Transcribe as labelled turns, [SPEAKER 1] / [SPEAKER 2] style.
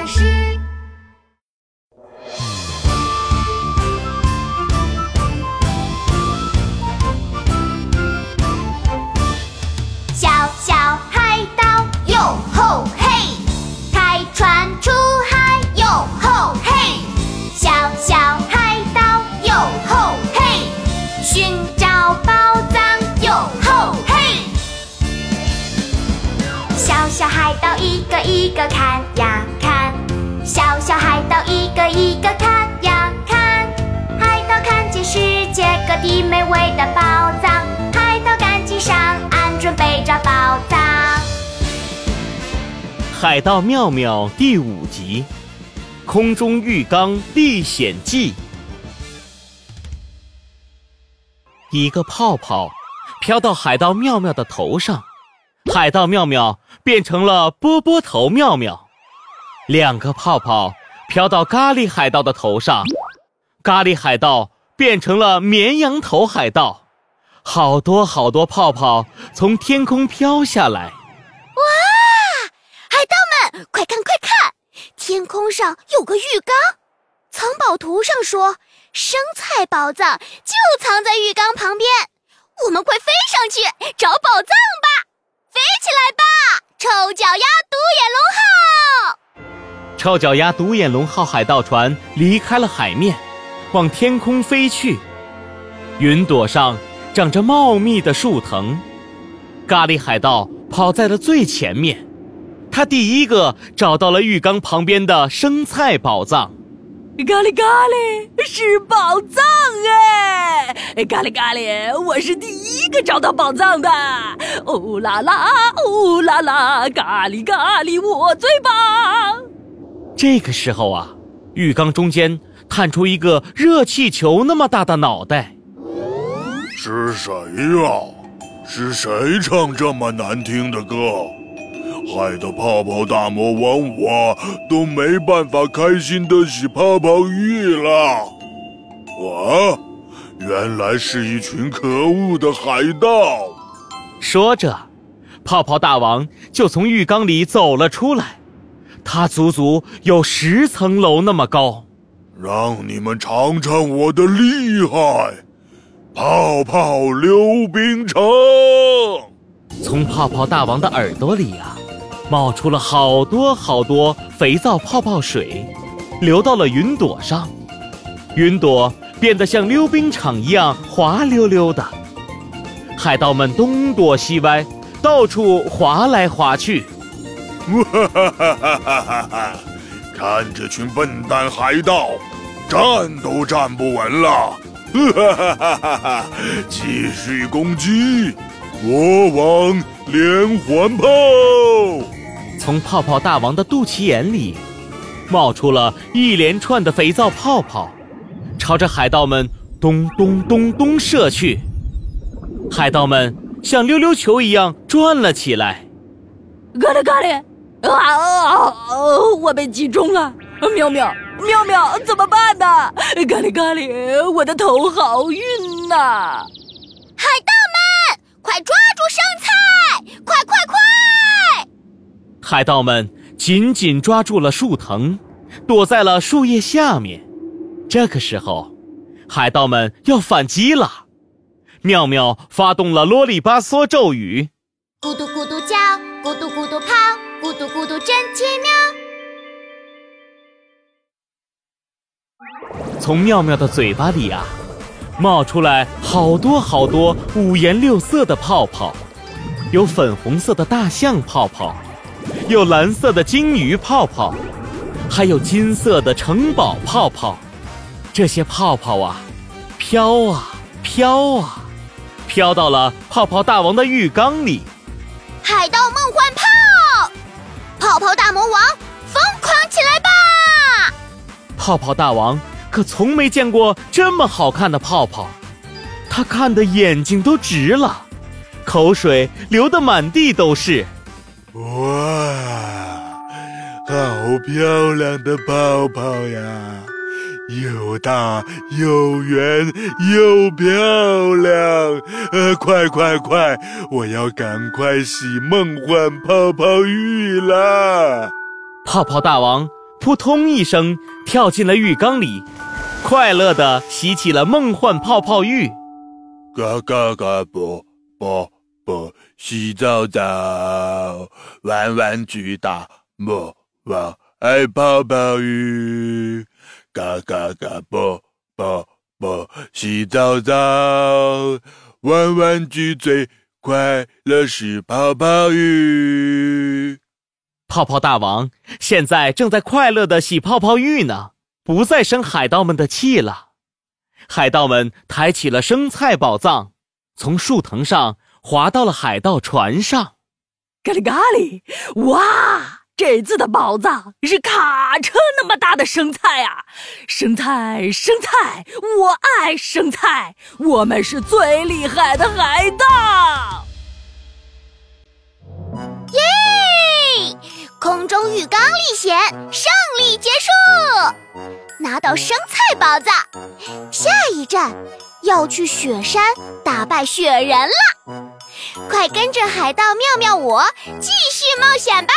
[SPEAKER 1] 万事。小小海盗哟吼嘿，开船出海哟吼嘿，小小海盗哟吼嘿，寻找宝藏哟吼嘿。小小海盗一个一个看呀看，小海盗一个一个看呀看，海盗看见世界各地美味的宝藏，海盗赶紧上岸准备找宝藏。
[SPEAKER 2] 《海盗妙妙》第五集《空中浴缸历险记》。一个泡泡飘到海盗妙妙的头上，海盗妙妙变成了波波头妙妙。两个泡泡飘到咖喱海盗的头上，咖喱海盗变成了绵羊头海盗。好多好多泡泡从天空飘下来。
[SPEAKER 1] 哇海盗们，快看快看！天空上有个浴缸，藏宝图上说生菜宝藏就藏在浴缸旁边。我们快飞上去找宝藏吧！飞起来吧，臭脚丫独眼龙号！
[SPEAKER 2] 臭脚丫独眼龙号海盗船离开了海面，往天空飞去。云朵上长着茂密的树藤，咖喱海盗跑在了最前面。他第一个找到了浴缸旁边的生菜宝藏。
[SPEAKER 3] 咖喱咖喱是宝藏哎！咖喱咖喱，我是第一个找到宝藏的。哦啦啦，哦啦啦，咖喱咖喱，我最棒！
[SPEAKER 2] 这个时候啊，浴缸中间探出一个热气球那么大的脑袋。
[SPEAKER 4] 是谁呀？是谁唱这么难听的歌？害得泡泡大魔王我都没办法开心的洗泡泡浴了。我原来是一群可恶的海盗。
[SPEAKER 2] 说着，泡泡大王就从浴缸里走了出来，它足足有十层楼那么高。
[SPEAKER 4] 让你们尝尝我的厉害！泡泡溜冰城。
[SPEAKER 2] 从泡泡大王的耳朵里啊，冒出了好多好多肥皂泡泡水，流到了云朵上。云朵变得像溜冰场一样滑溜溜的，海盗们东躲西歪，到处滑来滑去。
[SPEAKER 4] 哈哈哈哈哈哈！看这群笨蛋海盗，站都站不稳了！哈哈哈哈哈！继续攻击，国王连环炮！
[SPEAKER 2] 从泡泡大王的肚脐眼里，冒出了一连串的肥皂泡泡，朝着海盗们咚咚咚咚射去。海盗们像溜溜球一样转了起来。
[SPEAKER 3] 咖喱咖喱，啊啊啊！我被击中了！喵喵喵喵，怎么办呢？咖喱咖喱，我的头好晕呐、
[SPEAKER 1] 海盗们，快抓住生菜！快快快！
[SPEAKER 2] 海盗们紧紧抓住了树藤，躲在了树叶下面。这个时候，海盗们要反击了。妙妙发动了啰里吧嗦咒语，
[SPEAKER 1] 咕嘟咕嘟叫，咕嘟咕嘟跑，咕嘟咕嘟真奇妙。
[SPEAKER 2] 从妙妙的嘴巴里啊，冒出来好多好多五颜六色的泡泡，有粉红色的大象泡泡，有蓝色的金鱼泡泡，还有金色的城堡泡泡。这些泡泡啊，飘啊飘啊，飘到了泡泡大王的浴缸里。
[SPEAKER 1] 海盗，泡泡大魔王，疯狂起来吧！
[SPEAKER 2] 泡泡大王可从没见过这么好看的泡泡，他看的眼睛都直了，口水流得满地都是。
[SPEAKER 4] 哇，好漂亮的泡泡呀！又大又圆又漂亮，呃，快快快！我要赶快洗梦幻泡泡浴啦！
[SPEAKER 2] 泡泡大王扑通一声跳进了浴缸里，快乐地洗起了梦幻泡泡浴。
[SPEAKER 4] 嘎嘎嘎啵啵啵，洗澡澡，玩玩具大魔王爱泡泡浴。嘎嘎嘎啵啵啵，洗澡澡，玩玩具最快乐是泡泡浴。
[SPEAKER 2] 泡泡大王现在正在快乐的洗泡泡浴呢，不再生海盗们的气了。海盗们抬起了生菜宝藏，从树藤上滑到了海盗船上。
[SPEAKER 3] 咖喱咖喱，哇！这次的宝藏是卡车那么大的生菜啊！生菜，生菜，我爱生菜，我们是最厉害的海盗！
[SPEAKER 1] 耶！空中浴缸历险胜利结束，拿到生菜宝藏，下一站要去雪山打败雪人了。快跟着海盗妙妙我继续冒险吧！